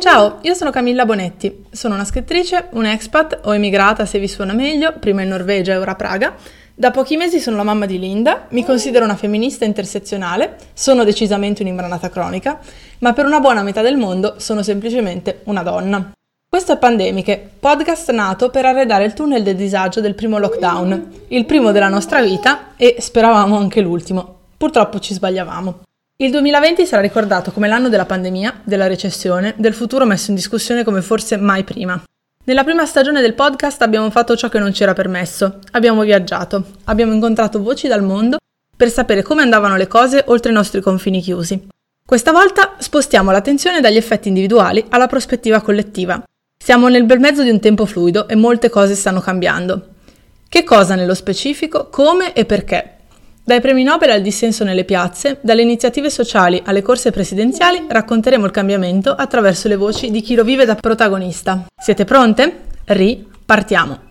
Ciao, io sono Camilla Bonetti, sono una scrittrice, un expat, ho emigrata se vi suona meglio, prima in Norvegia e ora a Praga. Da pochi mesi sono la mamma di Linda, mi considero una femminista intersezionale, sono decisamente un'imbranata cronica, ma per una buona metà del mondo sono semplicemente una donna. Questo è Pandemiche, podcast nato per arredare il tunnel del disagio del primo lockdown, il primo della nostra vita e speravamo anche l'ultimo. Purtroppo ci sbagliavamo. Il 2020 sarà ricordato come l'anno della pandemia, della recessione, del futuro messo in discussione come forse mai prima. Nella prima stagione del podcast abbiamo fatto ciò che non ci era permesso, abbiamo viaggiato, abbiamo incontrato voci dal mondo per sapere come andavano le cose oltre i nostri confini chiusi. Questa volta spostiamo l'attenzione dagli effetti individuali alla prospettiva collettiva. Siamo nel bel mezzo di un tempo fluido e molte cose stanno cambiando. Che cosa nello specifico, come e perché? Dai premi Nobel al dissenso nelle piazze, dalle iniziative sociali alle corse presidenziali, racconteremo il cambiamento attraverso le voci di chi lo vive da protagonista. Siete pronte? Ripartiamo!